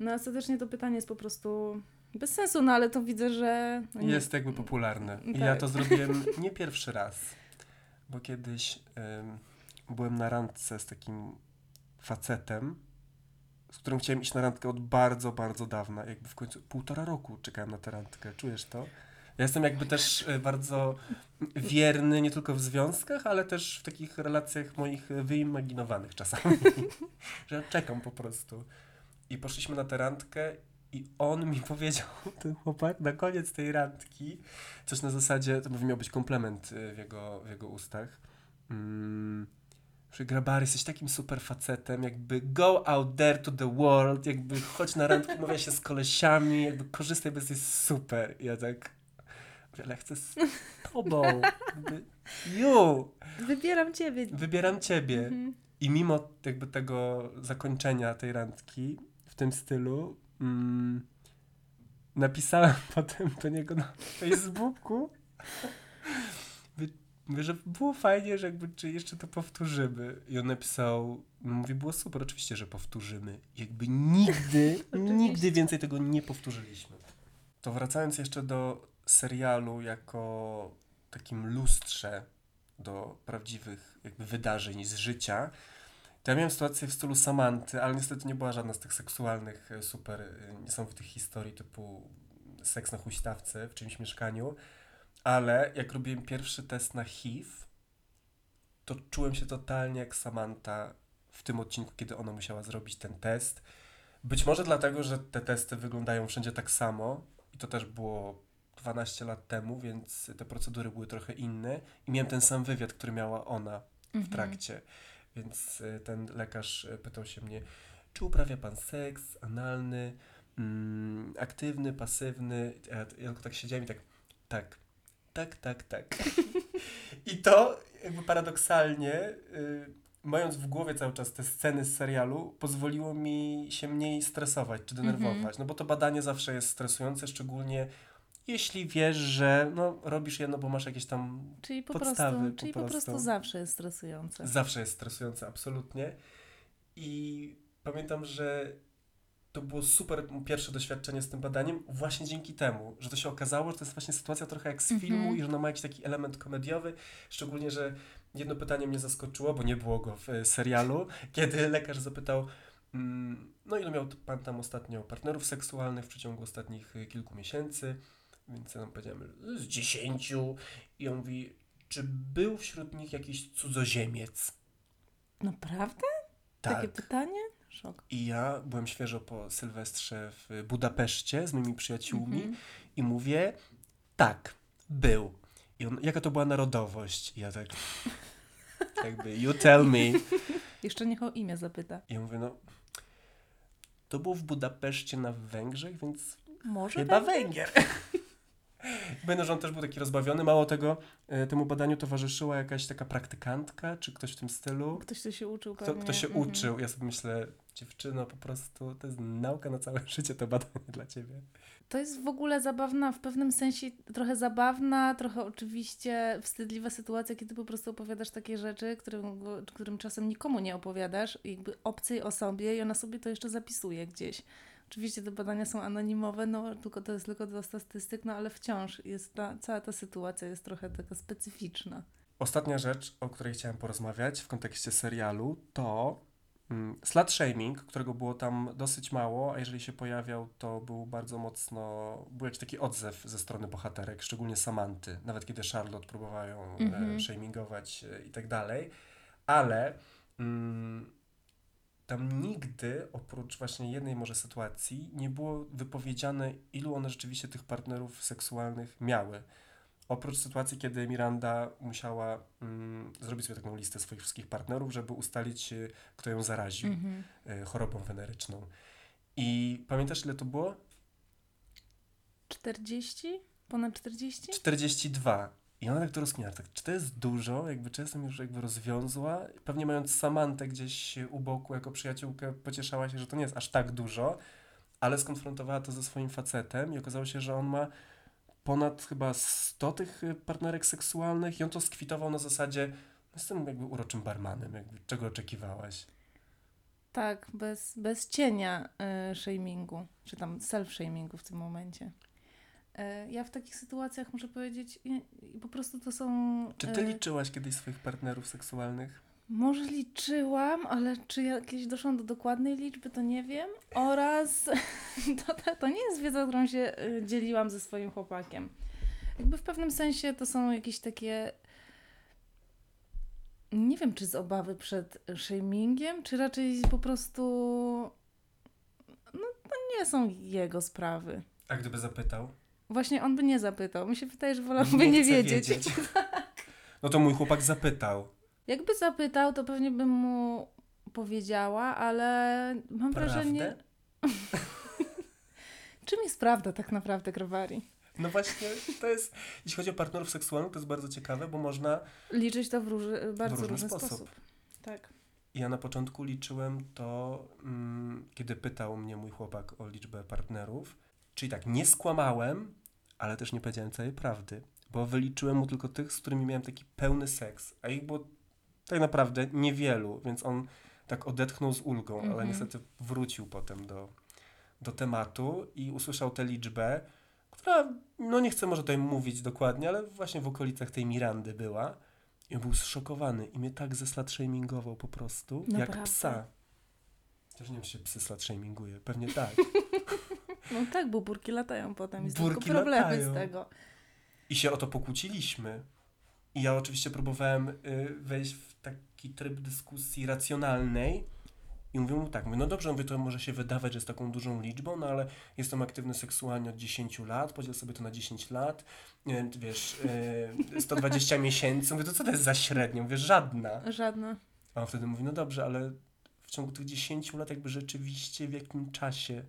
No ostatecznie to pytanie jest po prostu bez sensu, no ale to widzę, że... no nie- Jest jakby popularne. I Tak. ja to zrobiłem nie pierwszy raz, bo kiedyś ym, byłem na randce z takim facetem, z którym chciałem iść na randkę od bardzo, bardzo dawna. Jakby w końcu półtora roku czekałem na tę randkę. Czujesz to? Ja jestem jakby też y, bardzo wierny nie tylko w związkach, ale też w takich relacjach moich wyimaginowanych czasami. że czekam po prostu. I poszliśmy na tę randkę i on mi powiedział, ten chłopak, na koniec tej randki, coś na zasadzie, to miał być komplement y, w jego, w jego ustach, mm, że Grabary, jesteś takim super facetem, jakby go out there to the world, jakby chodź na randkę, umawia się z kolesiami, jakby korzystaj, bo jesteś super. I ja tak, ale chcę z tobą, jakby, you, Wybieram ciebie. wybieram ciebie. Mhm. I mimo jakby tego zakończenia tej randki w tym stylu, mm, napisałem potem do niego na Facebooku, Mówię- że było fajnie, że jakby czy jeszcze to powtórzymy. I on napisał, mówi, było super, oczywiście, że powtórzymy. Jakby nigdy, nigdy więcej tego nie powtórzyliśmy. To wracając jeszcze do serialu jako takim lustrze do prawdziwych jakby wydarzeń z życia, to ja miałem sytuację w stylu Samanty, ale niestety nie była żadna z tych seksualnych, e, super e, niesamowitych historii typu seks na huśtawce w czyimś mieszkaniu, ale jak robiłem pierwszy test na HIV, to czułem się totalnie jak Samantha w tym odcinku, kiedy ona musiała zrobić ten test. Być może dlatego, że te testy wyglądają wszędzie tak samo i to też było 12 lat temu, więc te procedury były trochę inne i miałem ten sam wywiad, który miała ona w Mhm. Więc y, ten lekarz y, pytał się mnie, czy uprawia pan seks analny, mm, aktywny, pasywny. Ja, tylko tak siedziałem i tak, tak, tak, tak, tak. I to jakby paradoksalnie, y, mając w głowie cały czas te sceny z serialu, pozwoliło mi się mniej stresować czy denerwować. Mhm. No bo to badanie zawsze jest stresujące, szczególnie jeśli wiesz, że no, robisz jedno, bo masz jakieś tam Czyli po podstawy prostu, po czyli po prostu prostu. zawsze jest stresujące. Zawsze jest stresujące, absolutnie. I pamiętam, że to było super pierwsze doświadczenie z tym badaniem, właśnie dzięki temu, że to się okazało, że to jest właśnie sytuacja trochę jak z Mhm. filmu i że ona ma jakiś taki element komediowy, szczególnie, że jedno pytanie mnie zaskoczyło, bo nie było go w e, serialu, kiedy lekarz zapytał, mm, no ile miał pan tam ostatnio partnerów seksualnych w przeciągu ostatnich e, kilku miesięcy, więc ja tam powiedziałem, z dziesięciu i on mówi, czy był wśród nich jakiś cudzoziemiec? Naprawdę? Tak. Takie pytanie? Szok. I ja byłem świeżo po Sylwestrze w Budapeszcie z moimi przyjaciółmi Mhm. i mówię, tak, był. I on, jaka to była narodowość? I ja tak, jakby, you tell me. Jeszcze niech o imię zapyta. I ja mówię, no, to było w Budapeszcie na Węgrzech, więc Może chyba będzie? Węgier. Będę, że on też był taki rozbawiony. Mało tego, e, temu badaniu towarzyszyła jakaś taka praktykantka, czy ktoś w tym stylu. Ktoś to się uczył Kto, pewnie. kto się Mhm. uczył. Ja sobie myślę, dziewczyno, po prostu to jest nauka na całe życie, to badanie dla ciebie. To jest w ogóle zabawna, w pewnym sensie trochę zabawna, trochę oczywiście wstydliwa sytuacja, kiedy po prostu opowiadasz takie rzeczy, którym, którym czasem nikomu nie opowiadasz, jakby obcej osobie i ona sobie to jeszcze zapisuje gdzieś. Oczywiście te badania są anonimowe, no tylko to jest tylko dla statystyk, no ale wciąż jest ta, cała ta sytuacja jest trochę taka specyficzna. Ostatnia rzecz, o której chciałem porozmawiać w kontekście serialu, to mm, slut shaming, którego było tam dosyć mało, a jeżeli się pojawiał, to był bardzo mocno, był jakiś taki odzew ze strony bohaterek, szczególnie Samanty, nawet kiedy Charlotte próbowała ją Mhm. e, shamingować e, i tak dalej, ale mm, tam nigdy, oprócz właśnie jednej może sytuacji, nie było wypowiedziane, ilu one rzeczywiście tych partnerów seksualnych miały. Oprócz sytuacji, kiedy Miranda musiała mm, zrobić sobie taką listę swoich wszystkich partnerów, żeby ustalić, e, kto ją zaraził Mhm. e, chorobą weneryczną. I pamiętasz, ile to było? 40? Ponad 40? 42. I ona tak to rozkmina, tak, czy to jest dużo, jakby czy jestem już jakby rozwiązła, pewnie mając Samantę gdzieś u boku jako przyjaciółkę, pocieszała się, że to nie jest aż tak dużo, ale skonfrontowała to ze swoim facetem i okazało się, że on ma ponad chyba 100 tych y, partnerek seksualnych i on to skwitował na zasadzie, jestem jakby uroczym barmanem, jakby czego oczekiwałaś? Tak, bez, bez cienia y, shamingu, czy tam self-shamingu w tym momencie. Y, ja w takich sytuacjach muszę powiedzieć, po prostu to są. Czy ty y, liczyłaś kiedyś swoich partnerów seksualnych? Może liczyłam, ale czy jakieś doszłam do dokładnej liczby, to nie wiem. Oraz to, to, nie jest wiedza, którą się y, dzieliłam ze swoim chłopakiem. Jakby w pewnym sensie to są jakieś takie. Nie wiem, czy z obawy przed shamingiem, czy raczej po prostu. No, to nie są jego sprawy. A gdyby zapytał? Właśnie on by nie zapytał. Mi się wydaje, że wolałby Nie nie, wiedzieć. wiedzieć. No to mój chłopak zapytał. Jakby zapytał, to pewnie bym mu powiedziała, ale mam wrażenie. Prawdę? Czym jest prawda tak naprawdę, Growari? No właśnie, to jest, jeśli chodzi o partnerów seksualnych, to jest bardzo ciekawe, bo można, Liczyć to w, róży, bardzo różny różny sposób. sposób. Tak. ja na początku liczyłem to, mm, kiedy pytał mnie mój chłopak o liczbę partnerów, czyli tak, nie skłamałem, ale też nie powiedziałem całej prawdy, bo wyliczyłem mu tylko tych, z którymi miałem taki pełny seks, a ich było tak naprawdę niewielu, więc on tak odetchnął z ulgą, ale Mhm. niestety wrócił potem do, do tematu i usłyszał tę liczbę, która, no nie chcę może tutaj mówić dokładnie, ale właśnie w okolicach tej Mirandy była. I on był zszokowany i mnie tak ze slut shamingował po prostu, jak Naprawdę? psa. Też nie wiem, czy się psy slut shaminguje. Pewnie tak. No tak, bo burki latają potem. Jest Burki tylko problemy latają. z tego. I się o to pokłóciliśmy. I ja oczywiście próbowałem y, wejść w taki tryb dyskusji racjonalnej. I mówię mu tak, mówię, no dobrze, mówię, to może się wydawać, że jest taką dużą liczbą, no ale jestem aktywny seksualnie od 10 lat, podziel sobie to na 10 lat, y, wiesz, y, 120 miesięcy, mówię, to co to jest za średnia? Mówię, żadna. Żadna. A on wtedy mówi, no dobrze, ale w ciągu tych 10 lat jakby rzeczywiście w jakim czasie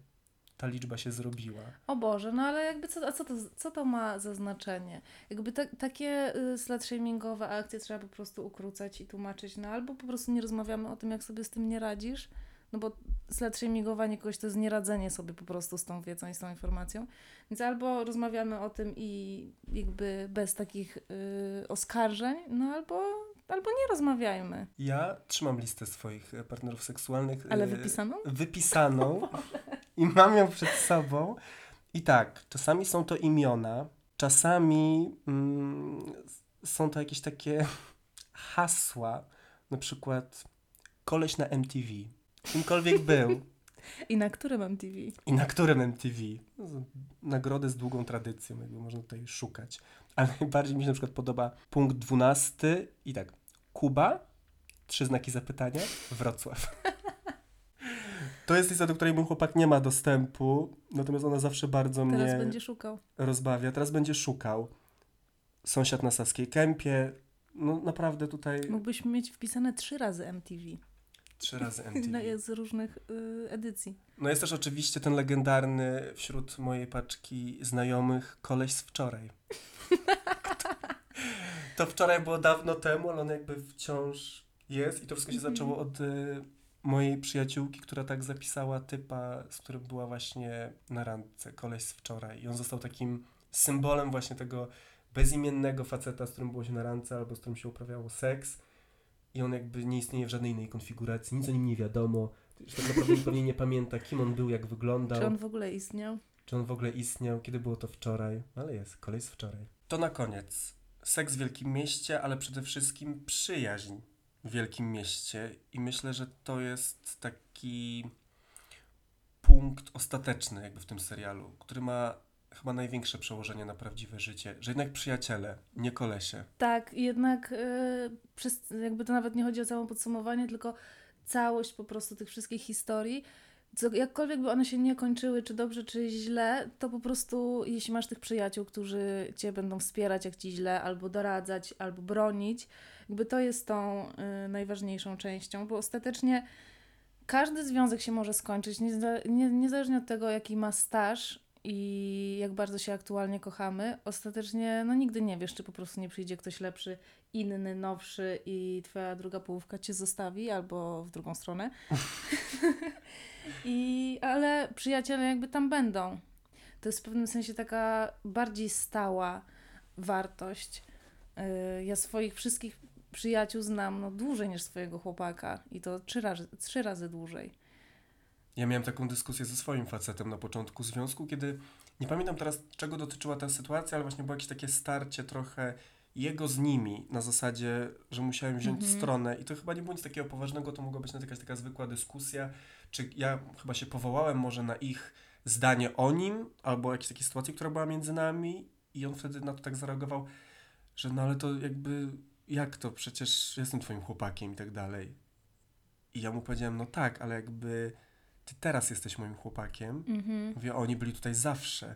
ta liczba się zrobiła. O Boże, no ale jakby co, a co, to, co to ma za znaczenie? Jakby ta, takie y, slut-shamingowe akcje trzeba po prostu ukrócać i tłumaczyć, no albo po prostu nie rozmawiamy o tym, jak sobie z tym nie radzisz, no bo slut-shamingowanie kogoś to jest nieradzenie sobie po prostu z tą wiedzą i z tą informacją, więc albo rozmawiamy o tym i jakby bez takich y, oskarżeń, no albo, albo nie rozmawiajmy. Ja trzymam listę swoich e, partnerów seksualnych. Ale e, wypisaną? Wypisaną. I mam ją przed sobą. I tak, czasami są to imiona, czasami mm, są to jakieś takie hasła, na przykład koleś na MTV. Kimkolwiek był I na którym MTV? i na którym MTV. Nagrody z długą tradycją, jakby można tutaj szukać. Ale najbardziej mi się na przykład podoba punkt 12 i tak, Kuba, trzy znaki zapytania, Wrocław. To jest lista, do której mój chłopak nie ma dostępu, natomiast ona zawsze bardzo Teraz mnie będzie szukał. rozbawia. Teraz będzie szukał. Sąsiad na Saskiej Kępie. No naprawdę tutaj Mógłbyś mieć wpisane trzy razy MTV. Trzy razy MTV. No, z różnych y, edycji. No jest też oczywiście ten legendarny wśród mojej paczki znajomych koleś z wczoraj. To wczoraj było dawno temu, ale on jakby wciąż jest i to wszystko się Mhm. zaczęło od y, mojej przyjaciółki, która tak zapisała typa, z którym była właśnie na randce, koleś z wczoraj. I on został takim symbolem właśnie tego bezimiennego faceta, z którym było się na randce albo z którym się uprawiało seks. I on jakby nie istnieje w żadnej innej konfiguracji, nic o nim nie wiadomo. Tak naprawdę nikt pewnie nie pamięta, kim on był, jak wyglądał, Czy on w ogóle istniał? w ogóle istniał, kiedy było to wczoraj. Ale jest, kolej z wczoraj. To na koniec. Seks w wielkim mieście, ale przede wszystkim przyjaźń w wielkim mieście. I myślę, że to jest taki punkt ostateczny jakby w tym serialu, który ma chyba największe przełożenie na prawdziwe życie. Że jednak przyjaciele, nie kolesie. Tak, jednak y, przez, jakby to nawet nie chodzi o całe podsumowanie, tylko całość po prostu tych wszystkich historii. Co, jakkolwiek by one się nie kończyły, czy dobrze, czy źle, to po prostu jeśli masz tych przyjaciół, którzy cię będą wspierać, jak ci źle, albo doradzać, albo bronić, jakby to jest tą y, najważniejszą częścią, bo ostatecznie każdy związek się może skończyć, nieza- nie, niezależnie od tego, jaki ma staż i jak bardzo się aktualnie kochamy, ostatecznie no nigdy nie wiesz, czy po prostu nie przyjdzie ktoś lepszy, inny, nowszy i twoja druga połówka cię zostawi, albo w drugą stronę. I, ale przyjaciele jakby tam będą. To jest w pewnym sensie taka bardziej stała wartość. Yy, Ja swoich wszystkich przyjaciół znam no, dłużej niż swojego chłopaka i to trzy razy, trzy razy dłużej. Ja miałem taką dyskusję ze swoim facetem na początku związku, kiedy nie pamiętam teraz, czego dotyczyła ta sytuacja, ale właśnie było jakieś takie starcie trochę jego z nimi na zasadzie, że musiałem wziąć Mhm. stronę i to chyba nie było nic takiego poważnego, to mogła być nawet jakaś taka zwykła dyskusja, czy ja chyba się powołałem może na ich zdanie o nim, albo jakiejś takiej sytuacji, która była między nami i on wtedy na to tak zareagował, że no ale to jakby, jak to, przecież jestem twoim chłopakiem i tak dalej. I ja mu powiedziałem, no tak, ale jakby ty teraz jesteś moim chłopakiem. Mhm, Mówię, oni byli tutaj zawsze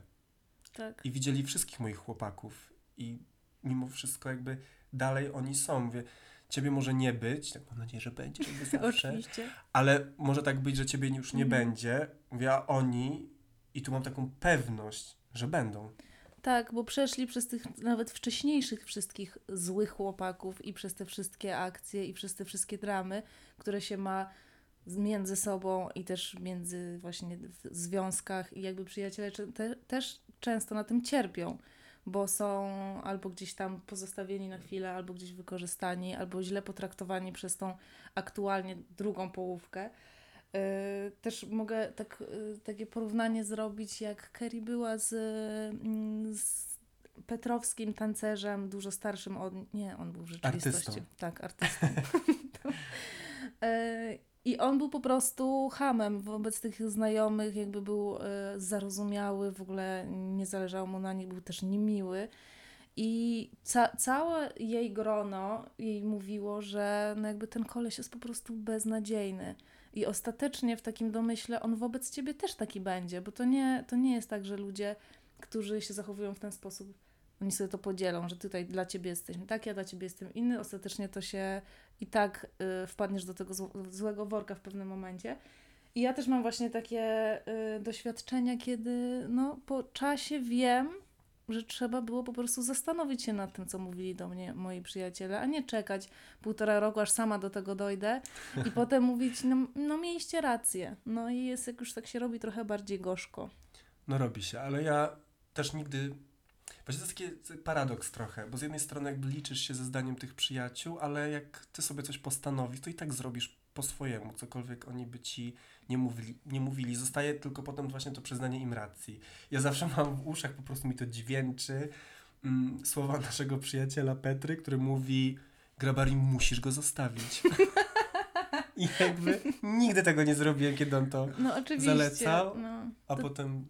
tak. i widzieli wszystkich moich chłopaków i mimo wszystko jakby dalej oni są. Mówię, ciebie może nie być, tak mam nadzieję, że będzie, jakby zawsze, Oczywiście. ale może tak być, że ciebie już nie Mhm. będzie. Mówię, a oni i tu mam taką pewność, że będą. Tak, bo przeszli przez tych nawet wcześniejszych wszystkich złych chłopaków i przez te wszystkie akcje i przez te wszystkie dramy, które się ma między sobą i też między właśnie w związkach i jakby przyjaciele te, też często na tym cierpią, bo są albo gdzieś tam pozostawieni na chwilę, albo gdzieś wykorzystani, albo źle potraktowani przez tą aktualnie drugą połówkę. Yy, Też mogę tak, yy, takie porównanie zrobić, jak Kerry była z, mm, z petrowskim tancerzem, dużo starszym od... Nie, on był w rzeczywistości. Artystą. Tak, artystą. I on był po prostu hamem wobec tych znajomych, jakby był yy, zarozumiały, w ogóle nie zależało mu na nich, był też niemiły. I ca- całe jej grono jej mówiło, że no jakby ten koleś jest po prostu beznadziejny. I ostatecznie w takim domyśle on wobec ciebie też taki będzie, bo to nie, to nie jest tak, że ludzie, którzy się zachowują w ten sposób, oni sobie to podzielą, że tutaj dla ciebie jesteśmy taki, a dla ciebie jestem inny. Ostatecznie to się i tak y, wpadniesz do tego zł- złego worka w pewnym momencie. I ja też mam właśnie takie y, doświadczenia, kiedy no, po czasie wiem, że trzeba było po prostu zastanowić się nad tym, co mówili do mnie moi przyjaciele, a nie czekać półtora roku, aż sama do tego dojdę i potem mówić, no, no mieliście rację. No i jest, jak już tak się robi, trochę bardziej gorzko. No robi się, ale ja też nigdy. Właśnie to jest taki paradoks trochę, bo z jednej strony jakby liczysz się ze zdaniem tych przyjaciół, ale jak ty sobie coś postanowisz, to i tak zrobisz po swojemu, cokolwiek oni by ci nie mówili, nie mówili. Zostaje tylko potem właśnie to przyznanie im racji. Ja zawsze mam w uszach, po prostu mi to dźwięczy mm, słowa naszego przyjaciela Petry, który mówi Grabari, musisz go zostawić. I jakby nigdy tego nie zrobiłem, kiedy on to... No oczywiście. Zalecał? No. A To- potem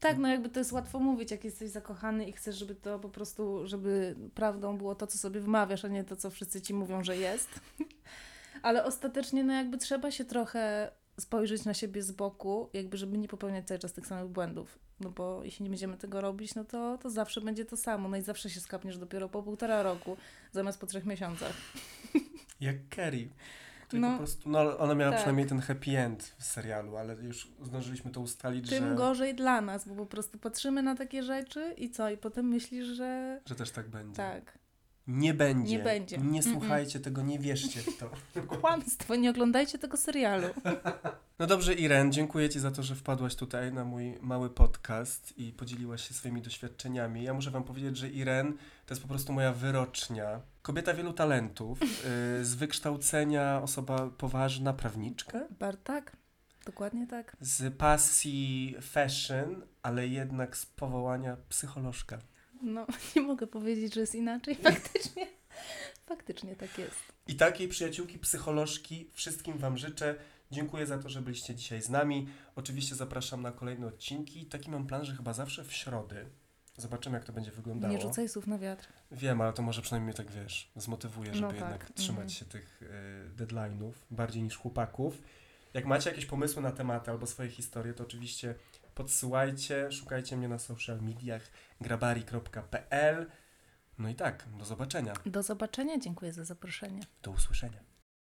Tak, no jakby to jest łatwo mówić, jak jesteś zakochany i chcesz, żeby to po prostu, żeby prawdą było to, co sobie wymawiasz, a nie to, co wszyscy ci mówią, że jest. Ale ostatecznie, no jakby trzeba się trochę spojrzeć na siebie z boku, jakby żeby nie popełniać cały czas tych samych błędów. No bo jeśli nie będziemy tego robić, no to, to zawsze będzie to samo. No i zawsze się skapniesz dopiero po półtora roku, zamiast po trzech miesiącach. jak Kerry. Której No. po prostu, no ona miała Tak. przynajmniej ten happy end w serialu, ale już zdążyliśmy to ustalić, Tym że, gorzej dla nas, bo po prostu patrzymy na takie rzeczy i co? I potem myślisz, że że też tak będzie. tak. Nie będzie. Nie będzie. Nie Mm-mm. słuchajcie tego, nie wierzcie w to. Kłamstwo, nie oglądajcie tego serialu. No dobrze, Iren, dziękuję Ci za to, że wpadłaś tutaj na mój mały podcast i podzieliłaś się swoimi doświadczeniami. Ja muszę Wam powiedzieć, że Iren to jest po prostu moja wyrocznia. Kobieta wielu talentów, yy, z wykształcenia osoba poważna, prawniczka, Bar, tak, dokładnie tak. z pasji fashion, ale jednak z powołania psycholożka. No, nie mogę powiedzieć, że jest inaczej. Faktycznie, faktycznie tak jest. I takiej przyjaciółki psycholożki wszystkim Wam życzę. Dziękuję za to, że byliście dzisiaj z nami. Oczywiście zapraszam na kolejne odcinki. Taki mam plan, że chyba zawsze w środy. Zobaczymy, jak to będzie wyglądało. Nie rzucaj słów na wiatr. Wiem, ale to może przynajmniej tak wiesz, zmotywuje, żeby No tak, jednak trzymać się tych y, deadline'ów bardziej niż chłopaków. Jak macie jakieś pomysły na tematy albo swoje historie, to oczywiście podsyłajcie, szukajcie mnie na social mediach grabari.pl. No i tak, do zobaczenia, Do zobaczenia, dziękuję za zaproszenie. do usłyszenia.